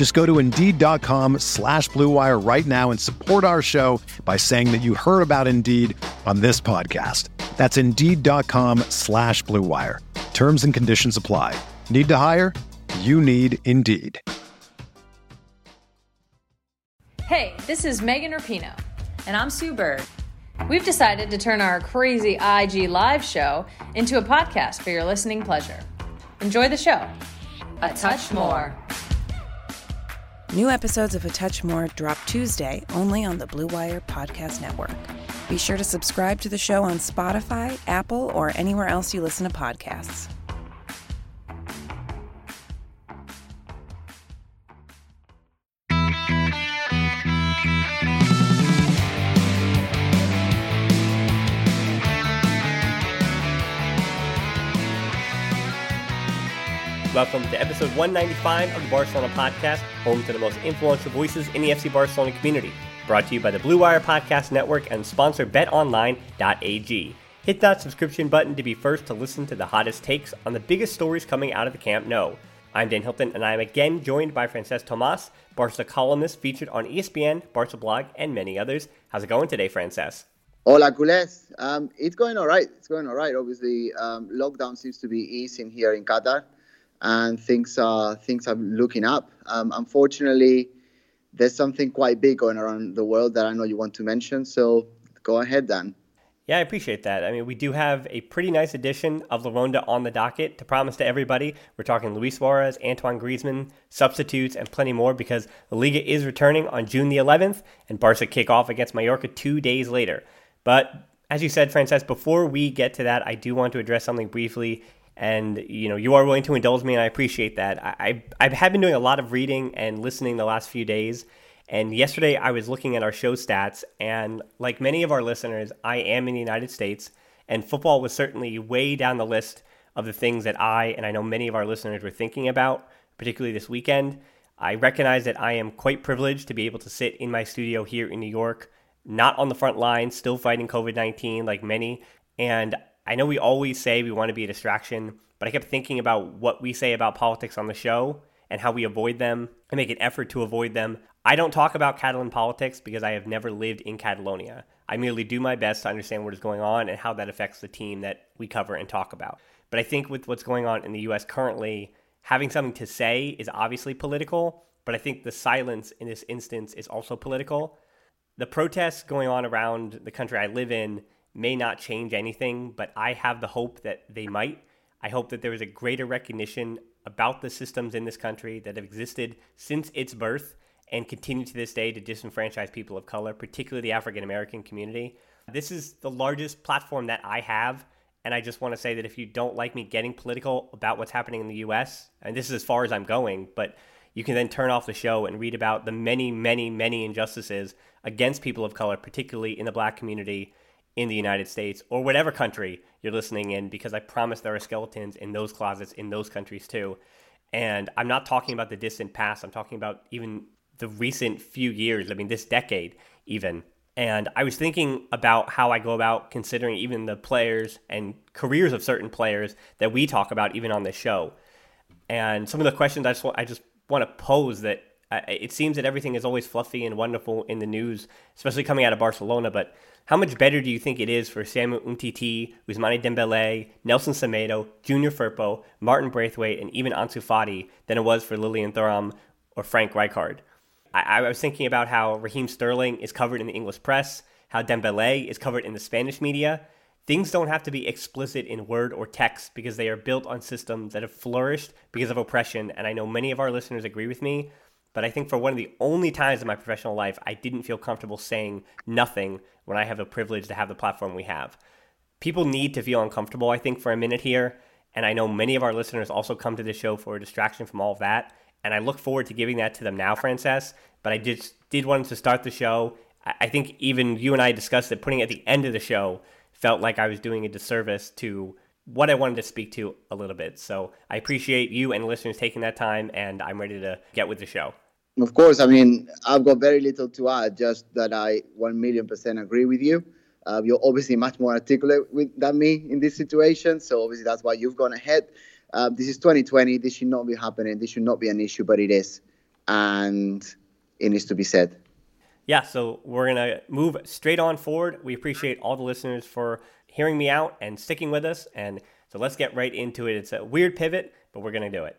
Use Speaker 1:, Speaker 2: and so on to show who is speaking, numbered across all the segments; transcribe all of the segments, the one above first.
Speaker 1: Just go to Indeed.com slash BlueWire right now and support our show by saying that you heard about Indeed on this podcast. That's Indeed.com slash BlueWire. Terms and conditions apply. Need to hire? You need Indeed.
Speaker 2: Hey, this is Megan Rapinoe. And I'm Sue Bird. We've decided to turn our crazy IG live show into a podcast for your listening pleasure. Enjoy the show. A touch more.
Speaker 3: New episodes of A Touch More drop Tuesday only on the Blue Wire Podcast Network. Be sure to subscribe to the show on Spotify, Apple, or anywhere else you listen to podcasts.
Speaker 4: Welcome to episode 195 of the Barcelona Podcast, home to the most influential voices in the FC Barcelona community. Brought to you by the Blue Wire Podcast Network and sponsor betonline.ag. Hit that subscription button to be first to listen to the hottest takes on the biggest stories coming out of the Camp Nou. I'm Dan Hilton, and I am again joined by Francesc Tomas, Barca columnist featured on ESPN, Barca Blog, and many others. How's it going today, Francesc?
Speaker 5: Hola, culés. Um, it's going all right. It's going all right. Obviously, um, lockdown seems to be easing here in Qatar and things are things are looking up. Um, unfortunately, there's something quite big going around the world that I know you want to mention. So go ahead, Dan.
Speaker 4: Yeah, I appreciate that. I mean, we do have a pretty nice edition of La Ronda on the docket to promise to everybody. We're talking Luis Suarez, Antoine Griezmann, substitutes, and plenty more because the Liga is returning on June the 11th, and Barca kick off against Mallorca two days later. But as you said, Francesc, before we get to that, I do want to address something briefly and you know you are willing to indulge me and i appreciate that. I i have been doing a lot of reading and listening the last few days. And yesterday i was looking at our show stats and like many of our listeners i am in the united states and football was certainly way down the list of the things that i and i know many of our listeners were thinking about particularly this weekend. I recognize that i am quite privileged to be able to sit in my studio here in new york not on the front line still fighting covid-19 like many and I know we always say we want to be a distraction, but I kept thinking about what we say about politics on the show and how we avoid them and make an effort to avoid them. I don't talk about Catalan politics because I have never lived in Catalonia. I merely do my best to understand what is going on and how that affects the team that we cover and talk about. But I think with what's going on in the US currently, having something to say is obviously political, but I think the silence in this instance is also political. The protests going on around the country I live in may not change anything, but I have the hope that they might. I hope that there is a greater recognition about the systems in this country that have existed since its birth and continue to this day to disenfranchise people of color, particularly the African American community. This is the largest platform that I have. And I just want to say that if you don't like me getting political about what's happening in the US, and this is as far as I'm going, but you can then turn off the show and read about the many, many, many injustices against people of color, particularly in the black community in the United States or whatever country you're listening in, because I promise there are skeletons in those closets in those countries too. And I'm not talking about the distant past, I'm talking about even the recent few years, I mean, this decade even. And I was thinking about how I go about considering even the players and careers of certain players that we talk about even on this show. And some of the questions I just want, I just want to pose that uh, it seems that everything is always fluffy and wonderful in the news, especially coming out of Barcelona. But how much better do you think it is for Samuel Umtiti, Ousmane Dembele, Nelson Semedo, Junior Firpo, Martin Braithwaite, and even Ansu Fati than it was for Lilian Thuram or Frank Rijkaard? I, I was thinking about how Raheem Sterling is covered in the English press, how Dembele is covered in the Spanish media. things don't have to be explicit in word or text because they are built on systems that have flourished because of oppression. And I know many of our listeners agree with me. But I think for one of the only times in my professional life, I didn't feel comfortable saying nothing when I have the privilege to have the platform we have. People need to feel uncomfortable, I think, for a minute here. And I know many of our listeners also come to the show for a distraction from all of that. And I look forward to giving that to them now, Francesc. But I just did want to start the show. I think even you and I discussed that putting it at the end of the show felt like I was doing a disservice to what I wanted to speak to a little bit. So I appreciate you and listeners taking that time, and I'm ready to get with the show.
Speaker 5: Of course, I mean, I've got very little to add, just that I 1 million percent agree with you. Uh, you're obviously much more articulate with, than me in this situation, so obviously that's why you've gone ahead. Uh, this is 2020. This should not be happening. This should not be an issue, but it is, and it needs to be said.
Speaker 4: Yeah, so we're gonna move straight on forward. We appreciate all the listeners for hearing me out and sticking with us. And so let's get right into it. It's a weird pivot, but we're gonna do it.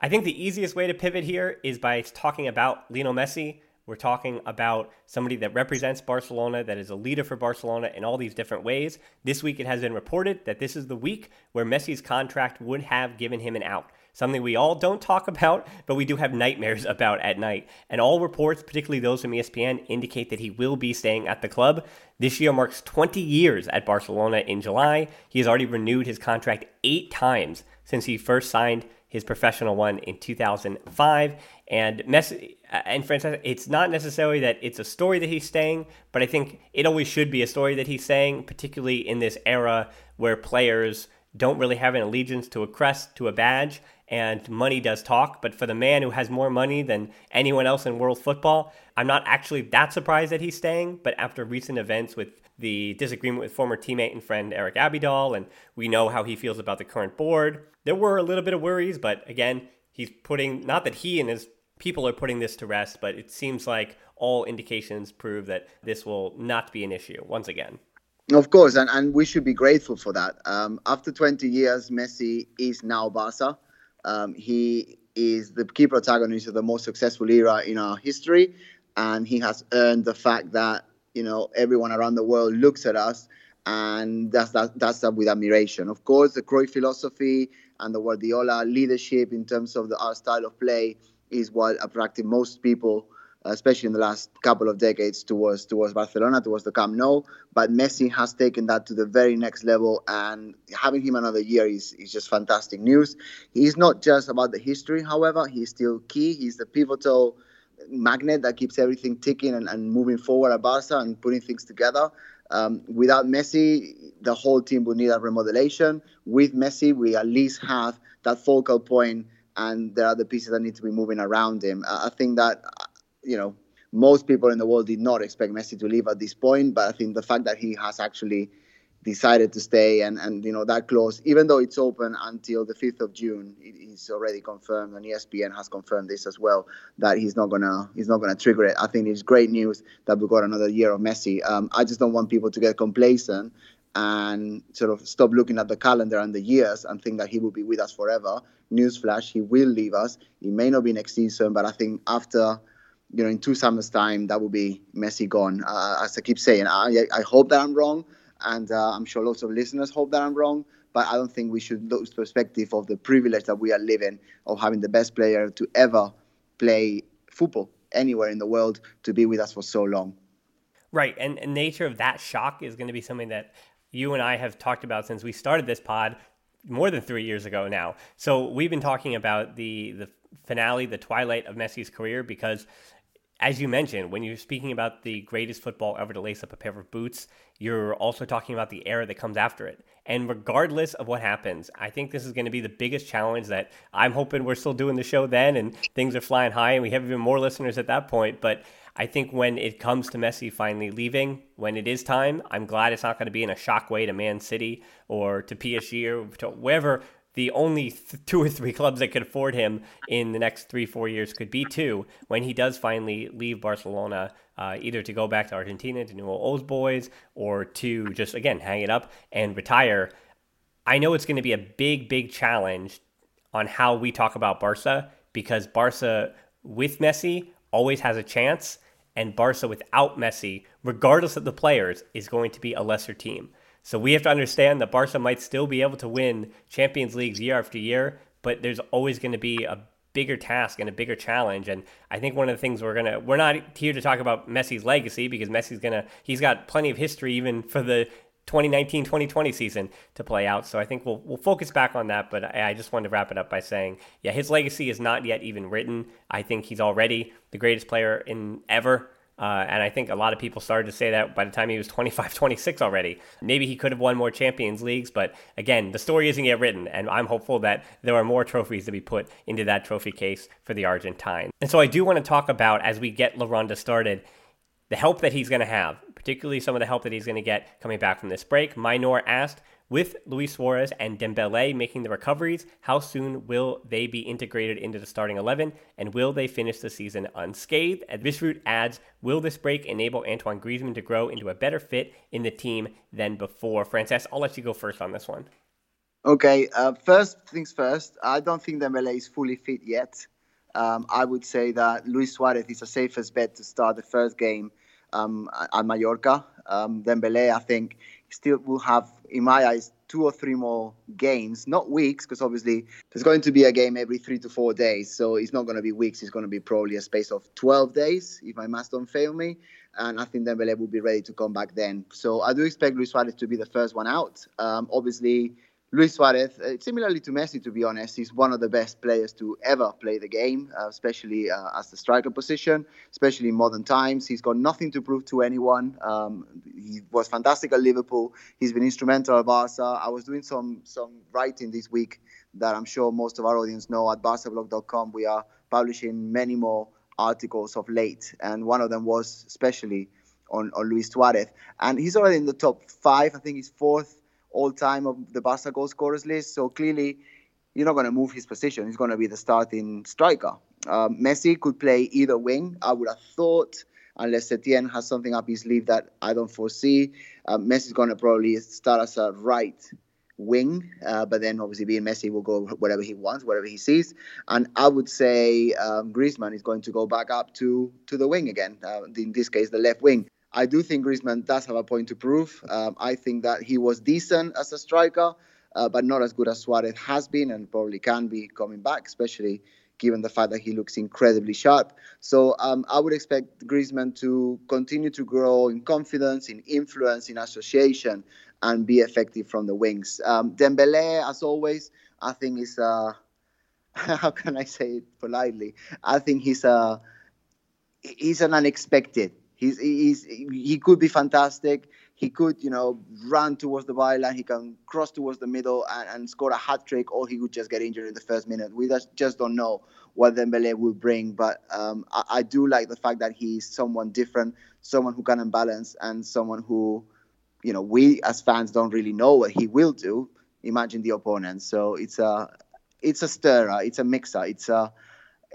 Speaker 4: I think the easiest way to pivot here is by talking about Lionel Messi. We're talking about somebody that represents Barcelona, that is a leader for Barcelona in all these different ways. This week, it has been reported that this is the week where Messi's contract would have given him an out. Something we all don't talk about, but we do have nightmares about at night. And all reports, particularly those from ESPN, indicate that he will be staying at the club. This year marks 20 years at Barcelona in July. He has already renewed his contract eight times since he first signed his professional one in 2005. And Messi uh, and Frances, it's not necessarily that it's a story that he's staying, but I think it always should be a story that he's saying, particularly in this era where players don't really have an allegiance to a crest, to a badge, and money does talk. But for the man who has more money than anyone else in world football, I'm not actually that surprised that he's staying. But after recent events with the disagreement with former teammate and friend Eric Abidal, and we know how he feels about the current board. There were a little bit of worries, but again, he's putting, not that he and his people are putting this to rest, but it seems like all indications prove that this will not be an issue once again.
Speaker 5: Of course, and, and we should be grateful for that. Um, after 20 years, Messi is now Barca. Um, he is the key protagonist of the most successful era in our history, and he has earned the fact that you know everyone around the world looks at us and that's that, that's that with admiration. Of course, the Cruyff philosophy and the Guardiola leadership in terms of the, our style of play is what attracted most people, especially in the last couple of decades, towards towards Barcelona, towards the Camp Nou. But Messi has taken that to the very next level, and having him another year is is just fantastic news. He's not just about the history, however, he's still key. He's the pivotal magnet that keeps everything ticking and, and moving forward at Barca and putting things together. Um, without Messi, the whole team would need a remodelation. With Messi, we at least have that focal point, and there are the pieces that need to be moving around him. I think that, you know, most people in the world did not expect Messi to leave at this point, but I think the fact that he has actually decided to stay and and you know that clause even though it's open until the 5th of june it's already confirmed and espn has confirmed this as well that he's not gonna he's not gonna trigger it. I think it's great news that we got another year of messi. Um, i just don't want people to get complacent and sort of stop looking at the calendar and the years and think that he will be with us forever. Newsflash he will leave us. He may not be next season but i think after you know in two summers time that will be messi gone. Uh, as i keep saying i i hope that i'm wrong and uh, I'm sure lots of listeners hope that I'm wrong. But I don't think we should lose perspective of the privilege that we are living of having the best player to ever play football anywhere in the world to be with us for so long.
Speaker 4: Right, and, and nature of that shock is going to be something that you and I have talked about since we started this pod more than three years ago now. So we've been talking about the the finale, the twilight of Messi's career, because as you mentioned, when you're speaking about the greatest football ever to lace up a pair of boots, you're also talking about the era that comes after it. And regardless of what happens, I think this is going to be the biggest challenge that I'm hoping we're still doing the show then and things are flying high and we have even more listeners at that point. But I think when it comes to Messi finally leaving, when it is time, I'm glad it's not going to be in a shockwave to Man City or to PSG or to wherever the only th- two or three clubs that could afford him in the next three, four years could be two when he does finally leave Barcelona, uh, either to go back to Argentina to Newell's Old Boys or to just, again, hang it up and retire. I know it's going to be a big, big challenge on how we talk about Barca because Barca with Messi always has a chance, and Barca without Messi, regardless of the players, is going to be a lesser team. So we have to understand that Barca might still be able to win Champions Leagues year after year, but there's always going to be a bigger task and a bigger challenge. And I think one of the things we're gonna we're not here to talk about Messi's legacy because Messi's gonna he's got plenty of history even for the 2019-2020 season to play out. So I think we'll we'll focus back on that. But I, I, just wanted to wrap it up by saying, yeah, his legacy is not yet even written. I think he's already the greatest player in ever. Uh, and I think a lot of people started to say that by the time he was 25, 26 already. Maybe he could have won more Champions Leagues, but again, the story isn't yet written, and I'm hopeful that there are more trophies to be put into that trophy case for the Argentine. And so I do want to talk about, as we get La Ronda started, the help that he's going to have, particularly some of the help that he's going to get coming back from this break. Minor asked, with Luis Suarez and Dembele making the recoveries, how soon will they be integrated into the starting 11 and will they finish the season unscathed? And Visroot adds, will this break enable Antoine Griezmann to grow into a better fit in the team than before? Francesc, I'll let you go first on this one.
Speaker 5: Okay, uh, first things first, I don't think Dembele is fully fit yet. Um, I would say that Luis Suarez is the safest bet to start the first game um, at Mallorca. Um, Dembele, I think, still will have, in my eyes, two or three more games, not weeks, because obviously there's going to be a game every three to four days. So it's not going to be weeks. It's going to be probably a space of 12 days, if my math don't fail me. And I think Dembele will be ready to come back then. So I do expect Luis Suarez to be the first one out. Um, obviously, Luis Suarez, uh, similarly to Messi, to be honest, he's one of the best players to ever play the game, uh, especially uh, as the striker position, especially in modern times. He's got nothing to prove to anyone. Um, he was fantastic at Liverpool. He's been instrumental at Barca. I was doing some some writing this week that I'm sure most of our audience know at barcablog.com. We are publishing many more articles of late, and one of them was especially on, on Luis Suarez. And he's already in the top five. I think he's fourth all time of the Barca goal scorers list. So clearly, you're not going to move his position. He's going to be the starting striker. Um, Messi could play either wing. I would have thought, unless Setien has something up his sleeve that I don't foresee. Uh, Messi's going to probably start as a right wing, uh, but then obviously being Messi will go wherever he wants, wherever he sees. And I would say um, Griezmann is going to go back up to to the wing again. Uh, in this case, the left wing. I do think Griezmann does have a point to prove. Um, I think that he was decent as a striker, uh, but not as good as Suarez has been and probably can be coming back, especially given the fact that he looks incredibly sharp. So um, I would expect Griezmann to continue to grow in confidence, in influence, in association, and be effective from the wings. Um, Dembele, as always, I think is uh, how can I say it politely? I think he's a he's an unexpected He's, he's he could be fantastic. He could, you know, run towards the byline. He can cross towards the middle and, and score a hat trick, or he could just get injured in the first minute. We just, just don't know what Dembele will bring. But um, I, I, do like the fact that he's someone different, someone who can balance, and someone who, you know, we as fans don't really know what he will do. Imagine the opponent. So it's a it's a stirrer, it's a mixer, it's a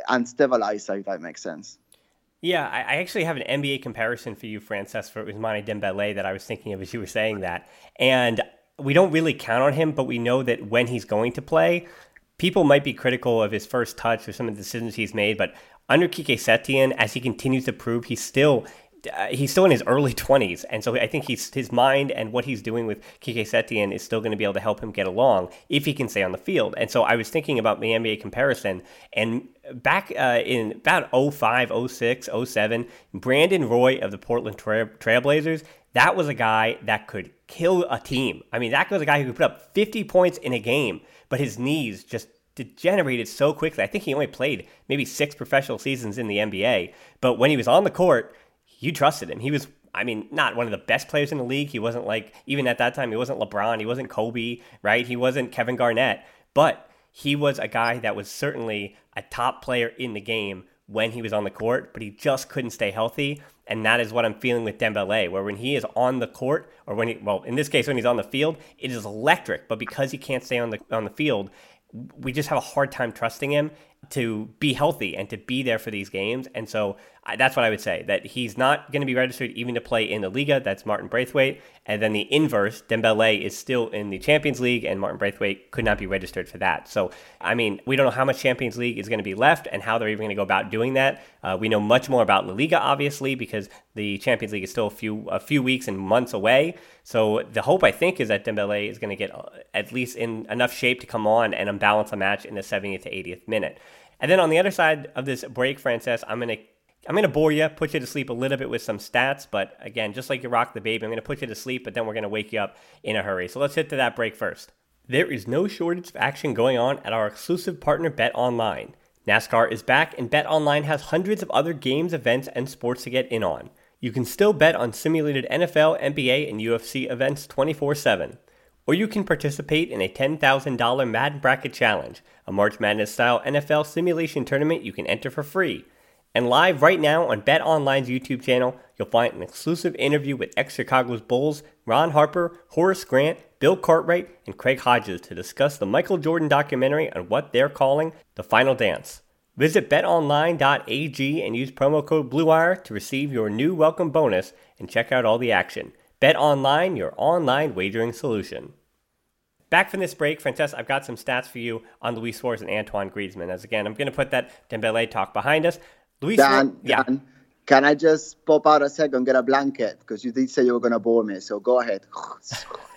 Speaker 5: and stabilizer, if that makes sense.
Speaker 4: Yeah, I, actually have an NBA comparison for you, Francesc, for Ousmane Dembele that I was thinking of as you were saying that. And we don't really count on him, but we know that when he's going to play, people might be critical of his first touch or some of the decisions he's made, but under Quique Setien, as he continues to prove, he's still uh, he's still in his early 20s, and so I think he's his mind and what he's doing with Quique Setien is still going to be able to help him get along if he can stay on the field. And so I was thinking about the NBA comparison, and back uh, in about 05, 06, 07, Brandon Roy of the Portland Trail- Trailblazers, that was a guy that could kill a team. I mean, that was a guy who could put up 50 points in a game, but his knees just degenerated so quickly. I think he only played maybe six professional seasons in the NBA, but when he was on the court, you trusted him. He was, I mean, not one of the best players in the league. He wasn't like, even at that time, he wasn't LeBron. He wasn't Kobe, right? He wasn't Kevin Garnett. But he was a guy that was certainly a top player in the game when he was on the court, but he just couldn't stay healthy. And that is what I'm feeling with Dembele, where when he is on the court, or when he, well, in this case, when he's on the field, it is electric. But because he can't stay on the on the field, we just have a hard time trusting him to be healthy and to be there for these games. And so that's what I would say. That he's not going to be registered even to play in the Liga. That's Martin Braithwaite. And then the inverse, Dembele is still in the Champions League, and Martin Braithwaite could not be registered for that. So, I mean, we don't know how much Champions League is going to be left and how they're even going to go about doing that. Uh, we know much more about La Liga, obviously, because the Champions League is still a few a few weeks and months away. So the hope, I think, is that Dembele is going to get uh, at least in enough shape to come on and unbalance a match in the 70th to 80th minute. And then on the other side of this break, Francesc, I'm going to I'm going to bore you, put you to sleep a little bit with some stats, but again, just like you rock the baby, I'm going to put you to sleep, but then we're going to wake you up in a hurry. So let's hit to that break first. There is no shortage of action going on at our exclusive partner Bet Online. NASCAR is back, and Bet Online has hundreds of other games, events, and sports to get in on. You can still bet on simulated NFL, NBA, and UFC events 24 7. Or you can participate in a $10,000 Madden Bracket Challenge, a March Madness style NFL simulation tournament you can enter for free. And live right now on Bet Online's YouTube channel, you'll find an exclusive interview with ex Chicago's Bulls Ron Harper, Horace Grant, Bill Cartwright, and Craig Hodges to discuss the Michael Jordan documentary on what they're calling the final dance. Visit betonline.ag and use promo code BLUEWIRE to receive your new welcome bonus and check out all the action. Bet Online, your online wagering solution. Back from this break, Francesca, I've got some stats for you on Luis Suarez and Antoine Griezmann. As again, I'm going to put that Dembele talk behind us.
Speaker 5: Luis Dan, yeah. Dan, can I just pop out a second, get a blanket? Because you did say you were going to bore me. So go ahead.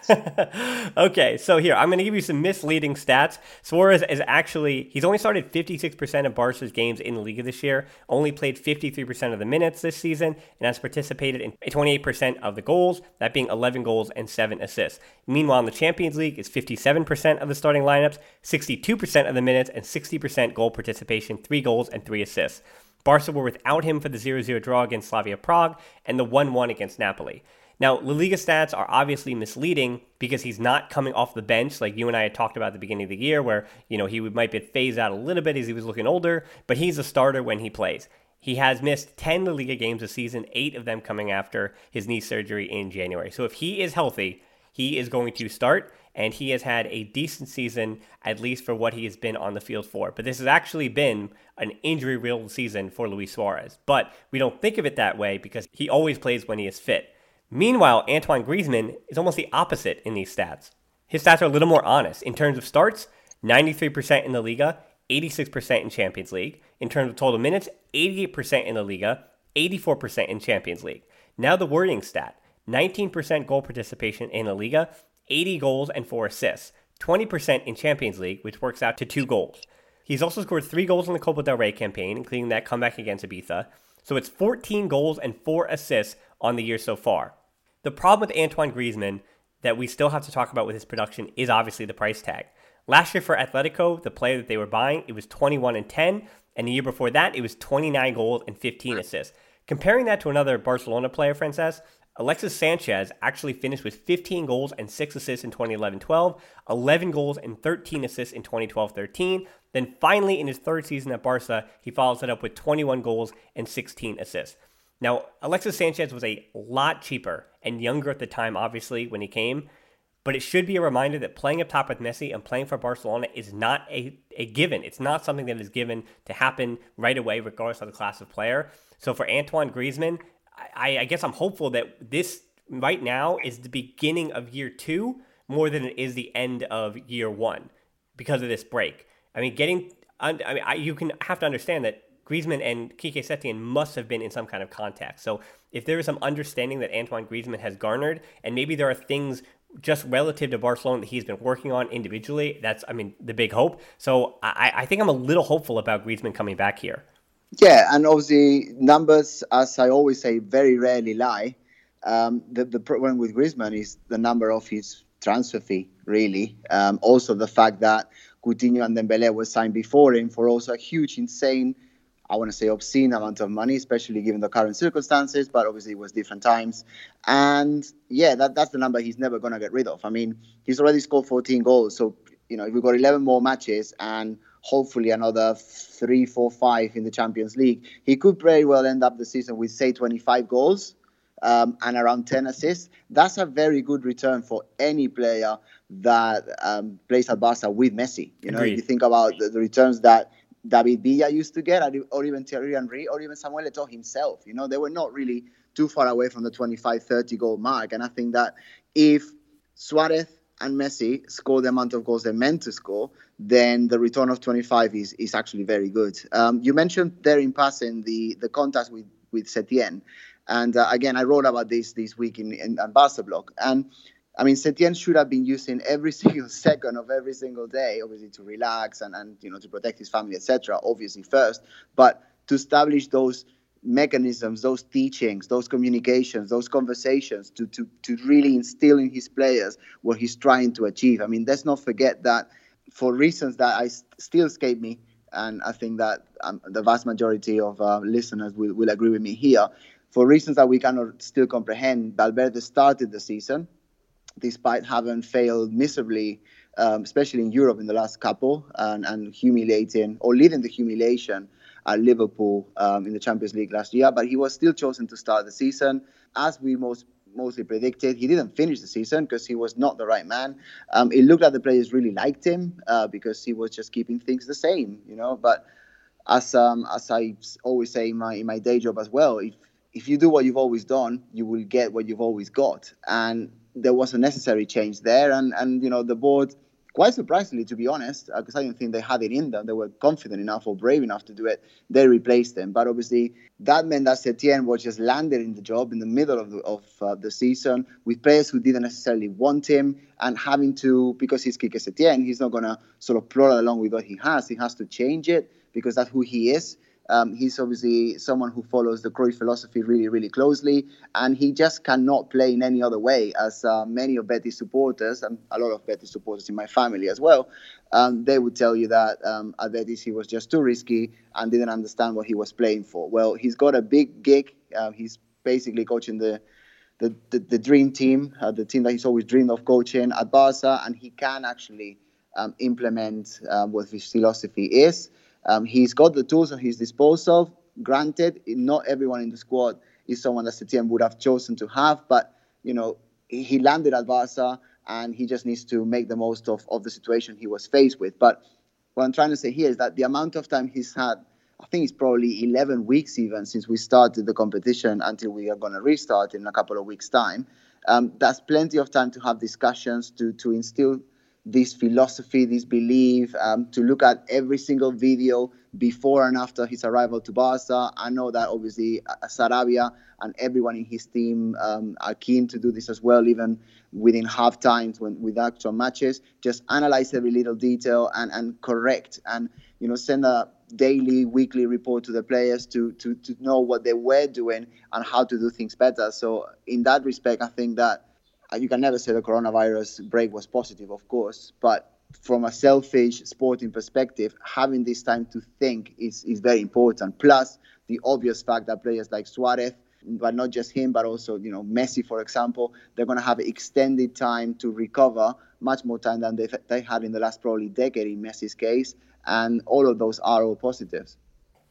Speaker 4: okay, so here, I'm going to give you some misleading stats. Suarez is actually, he's only started 56% of Barca's games in the league this year, only played 53% of the minutes this season, and has participated in 28% of the goals, that being 11 goals and 7 assists. Meanwhile, in the Champions League, is 57% of the starting lineups, 62% of the minutes, and 60% goal participation, 3 goals and 3 assists. Barca were without him for the 0 0 draw against Slavia Prague and the 1 1 against Napoli. Now, La Liga stats are obviously misleading because he's not coming off the bench like you and I had talked about at the beginning of the year, where you know he might be phased out a little bit as he was looking older, but he's a starter when he plays. He has missed 10 La Liga games this season, eight of them coming after his knee surgery in January. So if he is healthy, he is going to start, and he has had a decent season, at least for what he has been on the field for. But this has actually been an injury riddled season for Luis Suarez. But we don't think of it that way because he always plays when he is fit. Meanwhile, Antoine Griezmann is almost the opposite in these stats. His stats are a little more honest. In terms of starts, 93% in the Liga, 86% in Champions League. In terms of total minutes, 88% in the Liga, 84% in Champions League. Now the worrying stat 19% goal participation in La Liga, 80 goals and 4 assists, 20% in Champions League, which works out to 2 goals. He's also scored 3 goals in the Copa del Rey campaign, including that comeback against Ibiza. So it's 14 goals and 4 assists on the year so far. The problem with Antoine Griezmann that we still have to talk about with his production is obviously the price tag. Last year for Atletico, the player that they were buying, it was 21 and 10, and the year before that, it was 29 goals and 15 assists. Comparing that to another Barcelona player, Francesc, Alexis Sanchez actually finished with 15 goals and 6 assists in 2011 12, 11 goals and 13 assists in 2012 13. Then finally, in his third season at Barca, he follows it up with 21 goals and 16 assists. Now, Alexis Sanchez was a lot cheaper and younger at the time, obviously, when he came. But it should be a reminder that playing up top with Messi and playing for Barcelona is not a, a given. It's not something that is given to happen right away, regardless of the class of player. So for Antoine Griezmann, I, I guess I'm hopeful that this right now is the beginning of year two more than it is the end of year one because of this break. I mean, getting I mean, I, you can have to understand that Griezmann and Quique Setien must have been in some kind of contact. So if there is some understanding that Antoine Griezmann has garnered, and maybe there are things just relative to Barcelona that he's been working on individually, that's I mean the big hope. So I, I think I'm a little hopeful about Griezmann coming back here.
Speaker 5: Yeah, and obviously numbers, as I always say, very rarely lie. Um, the the problem with Griezmann is the number of his transfer fee, really. Um, also the fact that Coutinho and Dembele were signed before him for also a huge, insane, I want to say obscene amount of money, especially given the current circumstances. But obviously it was different times, and yeah, that that's the number he's never going to get rid of. I mean, he's already scored 14 goals, so you know if we've got 11 more matches and hopefully another three, four, five in the Champions League. He could very well end up the season with, say, 25 goals um, and around 10 assists. That's a very good return for any player that um, plays at Barca with Messi. You know,
Speaker 4: Agreed.
Speaker 5: if you think about the, the returns that David Villa used to get, or even Thierry Henry, or even Samuel Eto'o himself. You know, they were not really too far away from the 25, 30 goal mark. And I think that if Suarez and Messi score the amount of goals they're meant to score, then the return of 25 is, is actually very good. Um, you mentioned there in passing the, the contact with, with Setien. And uh, again, I wrote about this this week in, in, in Barca blog. And I mean, Setien should have been using every single second of every single day, obviously to relax and, and you know to protect his family, etc. Obviously first, but to establish those mechanisms, those teachings, those communications, those conversations to, to, to really instill in his players what he's trying to achieve. I mean, let's not forget that for reasons that I still escape me, and I think that um, the vast majority of uh, listeners will, will agree with me here, for reasons that we cannot still comprehend, Valverde started the season despite having failed miserably, um, especially in Europe in the last couple, and, and humiliating or leading the humiliation at Liverpool um, in the Champions League last year, but he was still chosen to start the season. As we most mostly predicted, he didn't finish the season because he was not the right man. Um, it looked like the players really liked him uh, because he was just keeping things the same, you know. But as um, as I always say in my in my day job as well, if if you do what you've always done, you will get what you've always got. And there was a necessary change there, and and you know the board quite surprisingly, to be honest, because uh, I didn't think they had it in them. They were confident enough or brave enough to do it. They replaced them. But obviously, that meant that Setien was just landed in the job in the middle of the, of, uh, the season with players who didn't necessarily want him and having to, because he's Quique Setien, he's not going to sort of plod along with what he has. He has to change it because that's who he is. Um, he's obviously someone who follows the Cruyff philosophy really, really closely, and he just cannot play in any other way. As uh, many of Betis supporters, and a lot of Betis supporters in my family as well, um, they would tell you that um, at Betis he was just too risky and didn't understand what he was playing for. Well, he's got a big gig. Uh, he's basically coaching the the, the, the dream team, uh, the team that he's always dreamed of coaching at Barca, and he can actually um, implement uh, what his philosophy is. Um, he's got the tools at his disposal. Granted, not everyone in the squad is someone that Setien would have chosen to have, but you know he landed at Barca and he just needs to make the most of, of the situation he was faced with. But what I'm trying to say here is that the amount of time he's had, I think it's probably 11 weeks even since we started the competition until we are going to restart in a couple of weeks' time. Um, that's plenty of time to have discussions, to, to instill this philosophy, this belief, um, to look at every single video before and after his arrival to Barca. I know that obviously uh, Sarabia and everyone in his team um, are keen to do this as well, even within half times when with actual matches. Just analyze every little detail and, and correct and you know send a daily, weekly report to the players to, to to know what they were doing and how to do things better. So in that respect, I think that uh, Uh, you can never say the coronavirus break was positive, of course, but from a selfish sporting perspective, having this time to think is, is very important. Plus, the obvious fact that players like Suarez, but not just him, but also you know Messi, for example, they're going to have extended time to recover, much more time than they they had in the last probably decade in Messi's case, and all of those are all positives.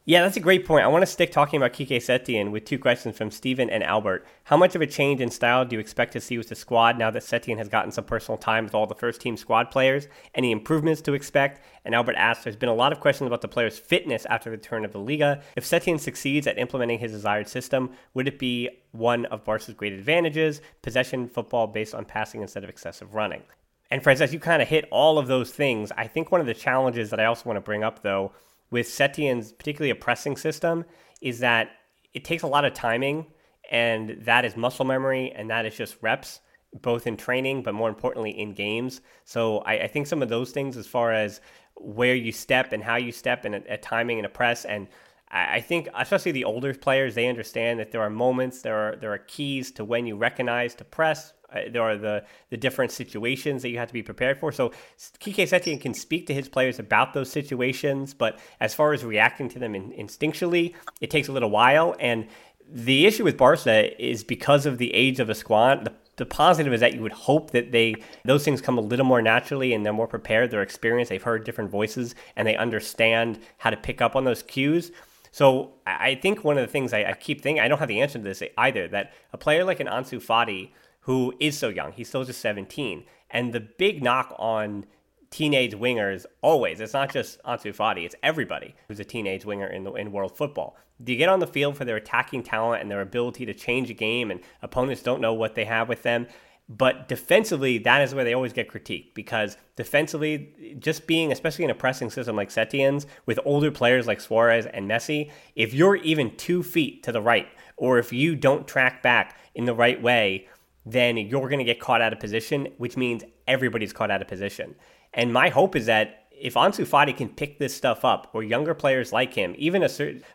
Speaker 4: Yeah, that's a great point. I want to stick talking about Quique Setien with two questions from Stephen and Albert. How much of a change in style do you expect to see with the squad now that Setien has gotten some personal time with all the first team squad players? Any improvements to expect? And Albert asks, there's been a lot of questions about the player's fitness after the return of the Liga. If Setien succeeds at implementing his desired system, would it be one of Barca's great advantages, possession football based on passing instead of excessive running? And Francesc, you kind of hit all of those things. I think one of the challenges that I also want to bring up, though, with Setien's, particularly a pressing system, is that it takes a lot of timing, and that is muscle memory, and that is just reps, both in training, but more importantly in games. So I, I think some of those things, as far as where you step and how you step, and a, a timing and a press, and I think especially the older players, they understand that there are moments, there are there are keys to when you recognize to press, uh, there are the the different situations that you have to be prepared for. So Quique Setien can speak to his players about those situations, but as far as reacting to them in, instinctually, it takes a little while. And the issue with Barca is because of the age of the squad. The, the positive is that you would hope that they those things come a little more naturally and they're more prepared. They're experienced. They've heard different voices and they understand how to pick up on those cues. So I think one of the things I, I keep thinking, I don't have the answer to this either, that a player like an Ansu Fati who is so young. He's still just 17. And the big knock on teenage wingers always. It's not just Ansu Fati, it's everybody who's a teenage winger in the in world football. You get on the field for their attacking talent and their ability to change a game and opponents don't know what they have with them? But defensively, that is where they always get critiqued because defensively, just being, especially in a pressing system like Setien's, with older players like Suarez and Messi, if you're even two feet to the right, or if you don't track back in the right way, then you're going to get caught out of position, which means everybody's caught out of position. And my hope is that if Ansu Fati can pick this stuff up, or younger players like him, even a,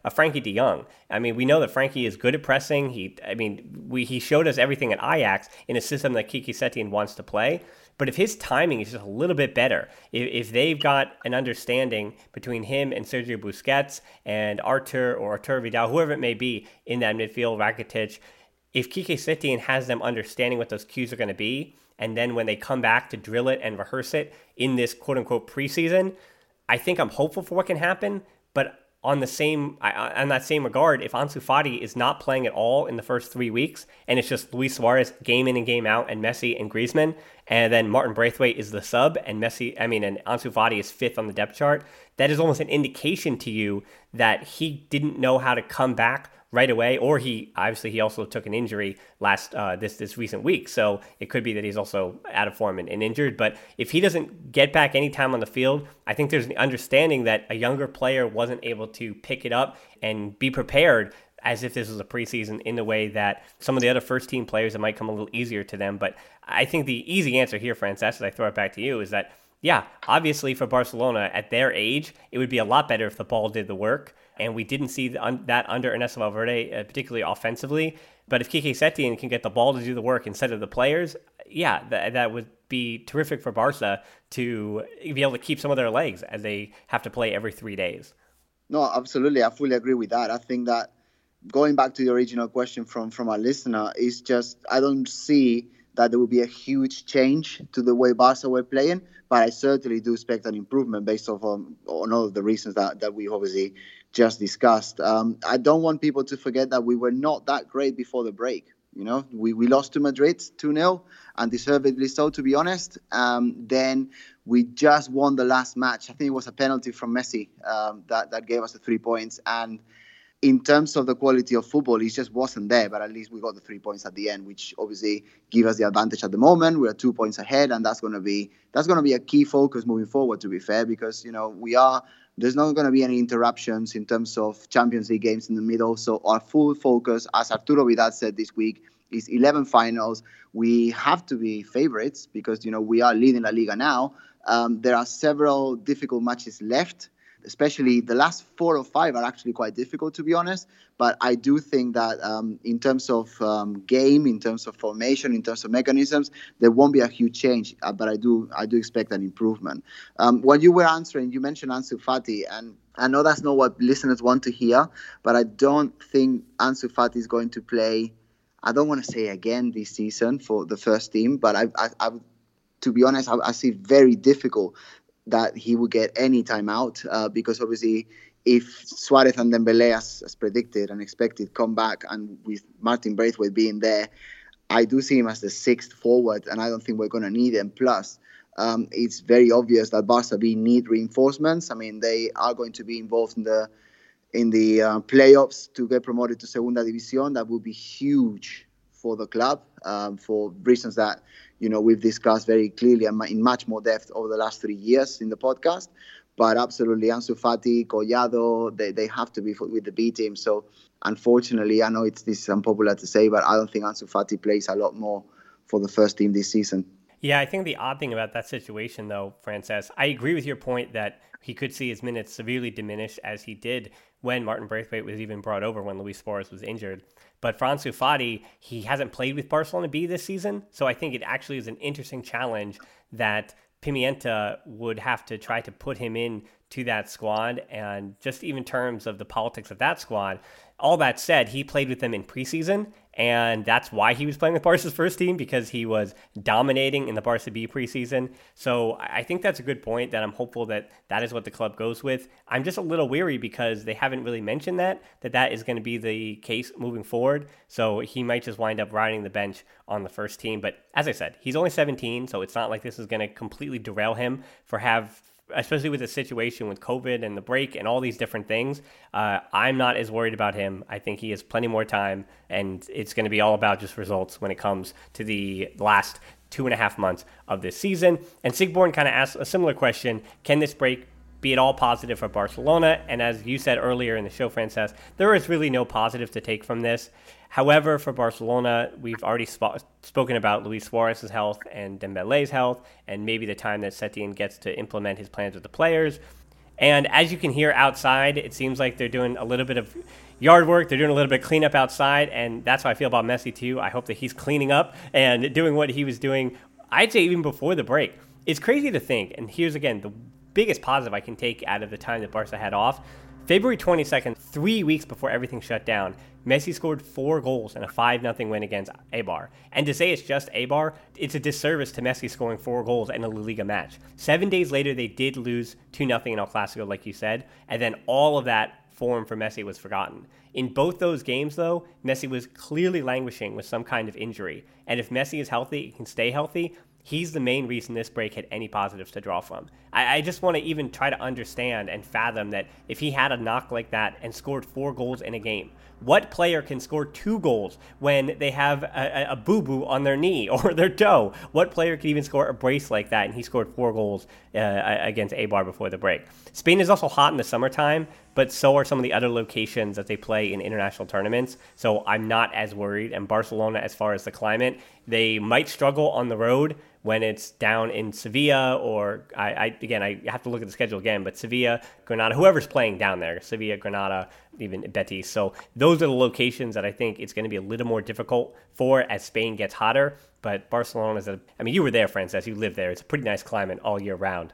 Speaker 4: a Frenkie De Jong, I mean, we know that Frankie is good at pressing. He, I mean, we, he showed us everything at Ajax in a system that Quique Setien wants to play. But if his timing is just a little bit better, if, if they've got an understanding between him and Sergio Busquets and Arthur or Artur Vidal, whoever it may be in that midfield, Rakitic, if Quique Setien has them understanding what those cues are going to be, and then when they come back to drill it and rehearse it in this quote unquote preseason, I think I'm hopeful for what can happen. But on the same on that same regard, if Ansu Fati is not playing at all in the first three weeks, and it's just Luis Suarez game in and game out, and Messi and Griezmann, and then Martin Braithwaite is the sub, and Messi, I mean, and Ansu Fati is fifth on the depth chart, that is almost an indication to you that he didn't know how to come back right away, or he obviously he also took an injury last uh, this this recent week, so it could be that he's also out of form and, and, injured. But if he doesn't get back any time on the field, I think there's an understanding that a younger player wasn't able to pick it up and be prepared as if this was a preseason in the way that some of the other first team players it might come a little easier to them. But I think the easy answer here, Francesc, as I throw it back to you, is that yeah, obviously for Barcelona at their age, it would be a lot better if the ball did the work and we didn't see that under Ernesto Valverde, uh, particularly offensively. But if Quique Setien can get the ball to do the work instead of the players, yeah, that, that would be terrific for Barca to be able to keep some of their legs as they have to play every three days.
Speaker 5: No, absolutely. I fully agree with that. I think that going back to the original question from from our listener is just I don't see that there will be a huge change to the way Barca were playing, but I certainly do expect an improvement based on, on all of the reasons that, that we obviously just discussed. Um, I don't want people to forget that we were not that great before the break. You know, we, we lost to Madrid 2 0, and deservedly so, to be honest. Um, then we just won the last match. I think it was a penalty from Messi um, that, that gave us the three points. And in terms of the quality of football, it just wasn't there. But at least we got the three points at the end, which obviously give us the advantage at the moment. We're two points ahead, and that's going to be that's going to be a key focus moving forward. To be fair, because you know we are there's not going to be any interruptions in terms of Champions League games in the middle. So our full focus, as Arturo Vidal said this week, is 11 finals. We have to be favorites because you know we are leading La Liga now. Um, there are several difficult matches left especially the last four or five are actually quite difficult to be honest. But I do think that um, in terms of um, game, in terms of formation, in terms of mechanisms, there won't be a huge change. Uh, but I do I do expect an improvement. Um, when you were answering, you mentioned Ansu Fati, and I know that's not what listeners want to hear, but I don't think Ansu Fati is going to play. I don't want to say again this season for the first team, but I, I, I to be honest, I, I see very difficult that he would get any time out uh, because obviously if Suarez and Dembele, as, as, predicted and expected, come back and with Martin Braithwaite being there, I do see him as the sixth forward, and I don't think we're going to need him. Plus, um, it's very obvious that Barca B need reinforcements. I mean, they are going to be involved in the in the uh, playoffs to get promoted to Segunda División. That would be huge for the club um, for reasons that you know we've discussed very clearly and in much more depth over the last three years in the podcast. But absolutely, Ansu Fati, Collado, they, they have to be with the B team. So unfortunately, I know it's this unpopular to say, but I don't think Ansu Fati plays a lot more for the first team this season.
Speaker 4: Yeah, I think the odd thing about that situation, though, Francesc, I agree with your point that he could see his minutes severely diminish as he did when Martin Braithwaite was even brought over when Luis Suarez was injured. But for Ansu Fati, he hasn't played with Barcelona B this season, so I think it actually is an interesting challenge that Pimienta would have to try to put him in to that squad, and just even terms of the politics of that squad. All that said, he played with them in preseason, and that's why he was playing with Barca's first team because he was dominating in the Barca B preseason. So I think that's a good point that I'm hopeful that that is what the club goes with. I'm just a little weary because they haven't really mentioned that that that is going to be the case moving forward. So he might just wind up riding the bench on the first team. But as I said, he's only 17, so it's not like this is going to completely derail him for have especially with the situation with COVID and the break and all these different things, uh, I'm not as worried about him. I think he has plenty more time, and it's going to be all about just results when it comes to the last two and a half months of this season. And Sigborn kind of asked a similar question Can this break be at all positive for Barcelona? And as you said earlier in the show, Francesc, there is really no positive to take from this. However, for Barcelona, we've already sp- spoken about Luis Suarez's health and Dembele's health, and maybe the time that Setien gets to implement his plans with the players. And as you can hear outside, it seems like they're doing a little bit of yard work. They're doing a little bit of cleanup outside, and that's how I feel about Messi too. I hope that he's cleaning up and doing what he was doing. I'd say even before the break. It's crazy to think, and here's again the biggest positive I can take out of the time that Barca had off. February 22nd, three weeks before everything shut down, Messi scored four goals in a 5 0 win against Eibar. And to say it's just Eibar, it's a disservice to Messi scoring four goals in a La Liga match. Seven days later, they did lose 2 0 in El Clasico, like you said, and then all of that form for Messi was forgotten. In both those games, though, Messi was clearly languishing with some kind of injury. And if Messi is healthy and can stay healthy, he's the main reason this break had any positives to draw from. I, I just want to even try to understand and fathom that if he had a knock like that and scored four goals in a game, what player can score two goals when they have a, a boo boo on their knee or their toe? What player can even score a brace like that? And he scored four goals uh, against Eibar before the break. Spain is also hot in the summertime, but so are some of the other locations that they play in international tournaments. So I'm not as worried. And Barcelona, as far as the climate, they might struggle on the road when it's down in Sevilla or I, I, again I have to look at the schedule again, but Sevilla, Granada, whoever's playing down there, Sevilla, Granada, even Betis. So those are the locations that I think it's going to be a little more difficult for as Spain gets hotter. But Barcelona is a I mean you were there, Francesc, you live there. It's a pretty nice climate all year round.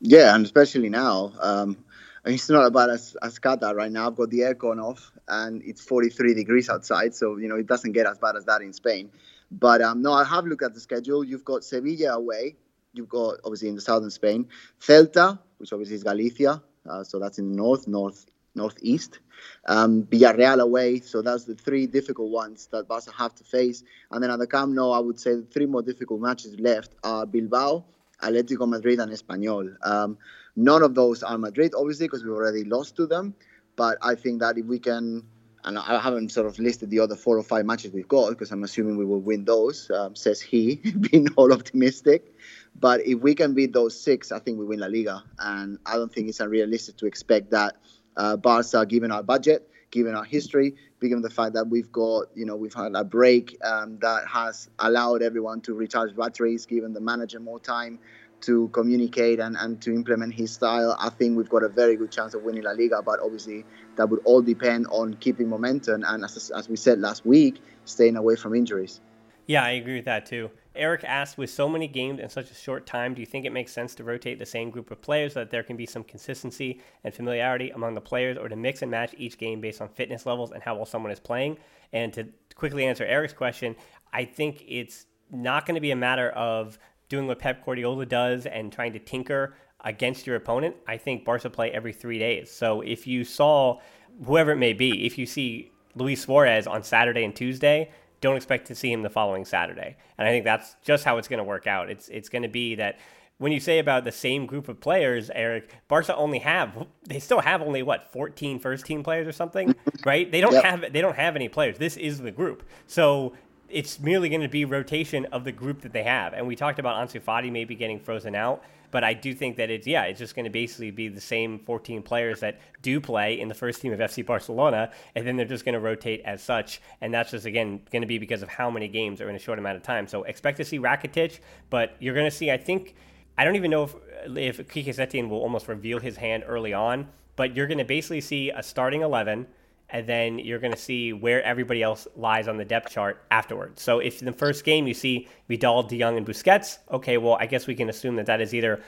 Speaker 5: Yeah, and especially now. Um, it's not about as, as Qatar right now. I've got the aircon off and it's 43 degrees outside. So, you know, it doesn't get as bad as that in Spain. But um, no, I have looked at the schedule. You've got Sevilla away. You've got obviously in the southern Spain, Celta, which obviously is Galicia, uh, so that's in the north, north, northeast. Um, Villarreal away, so that's the three difficult ones that Barca have to face. And then at the Camp Nou, I would say the three more difficult matches left are Bilbao, Atletico Madrid, and Espanyol. Um, none of those are Madrid, obviously, because we've already lost to them. But I think that if we can and I haven't sort of listed the other four or five matches we've got because I'm assuming we will win those, um, says he, being all optimistic. But if we can beat those six, I think we win La Liga. And I don't think it's unrealistic to expect that uh, Barca, given our budget, given our history, given the fact that we've got, you know, we've had a break um, that has allowed everyone to recharge batteries, given the manager more time to communicate and, and to implement his style, I think we've got a very good chance of winning La Liga. But obviously, that would all depend on keeping momentum and, as, as we said last week, staying away from injuries.
Speaker 4: Yeah, I agree with that too. Eric asked, with so many games in such a short time, do you think it makes sense to rotate the same group of players so that there can be some consistency and familiarity among the players, or to mix and match each game based on fitness levels and how well someone is playing? And to quickly answer Eric's question, I think it's not going to be a matter of doing what Pep Guardiola does and trying to tinker against your opponent, I think Barca play every three days. So if you saw whoever it may be, if you see Luis Suarez on Saturday and Tuesday, don't expect to see him the following Saturday. And I think that's just how it's going to work out. It's it's going to be that when you say about the same group of players, Eric, Barca only have they still have only what 14 first team players or something, right? They don't yep. have they don't have any players. This is the group. So it's merely going to be rotation of the group that they have. And we talked about Ansu Fati maybe getting frozen out, but I do think that it's yeah, it's just going to basically be the same 14 players that do play in the first team of FC Barcelona, and then they're just going to rotate as such. And that's just again going to be because of how many games are in a short amount of time. So expect to see Rakitic, but you're going to see I think I don't even know if if Quique Setien will almost reveal his hand early on, but you're going to basically see a starting 11 and then you're going to see where everybody else lies on the depth chart afterwards. So if in the first game you see Vidal, De Jong, and Busquets, okay, well, I guess we can assume that that is either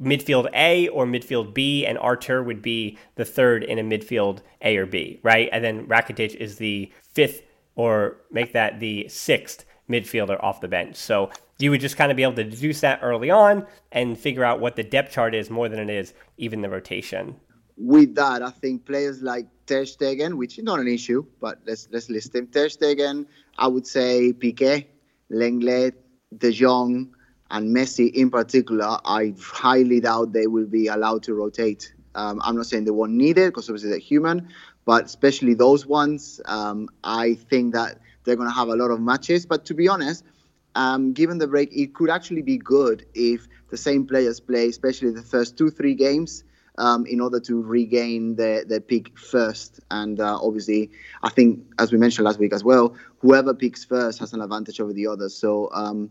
Speaker 4: midfield A or midfield B, and Arthur would be the third in a midfield A or B, right? And then Rakitic is the fifth or make that the sixth midfielder off the bench. So you would just kind of be able to deduce that early on and figure out what the depth chart is more than it is even the rotation.
Speaker 5: With that, I think players like Ter Stegen, which is not an issue, but let's let's list him. Ter Stegen, I would say Piqué, Lenglet, De Jong, and Messi in particular. I highly doubt they will be allowed to rotate. Um, I'm not saying they won't need it because obviously they're human, but especially those ones, um, I think that they're going to have a lot of matches. But to be honest, um, given the break, it could actually be good if the same players play, especially the first two, three games, um, in order to regain their, their pick first. And uh, obviously, I think, as we mentioned last week as well, whoever picks first has an advantage over the others. So um,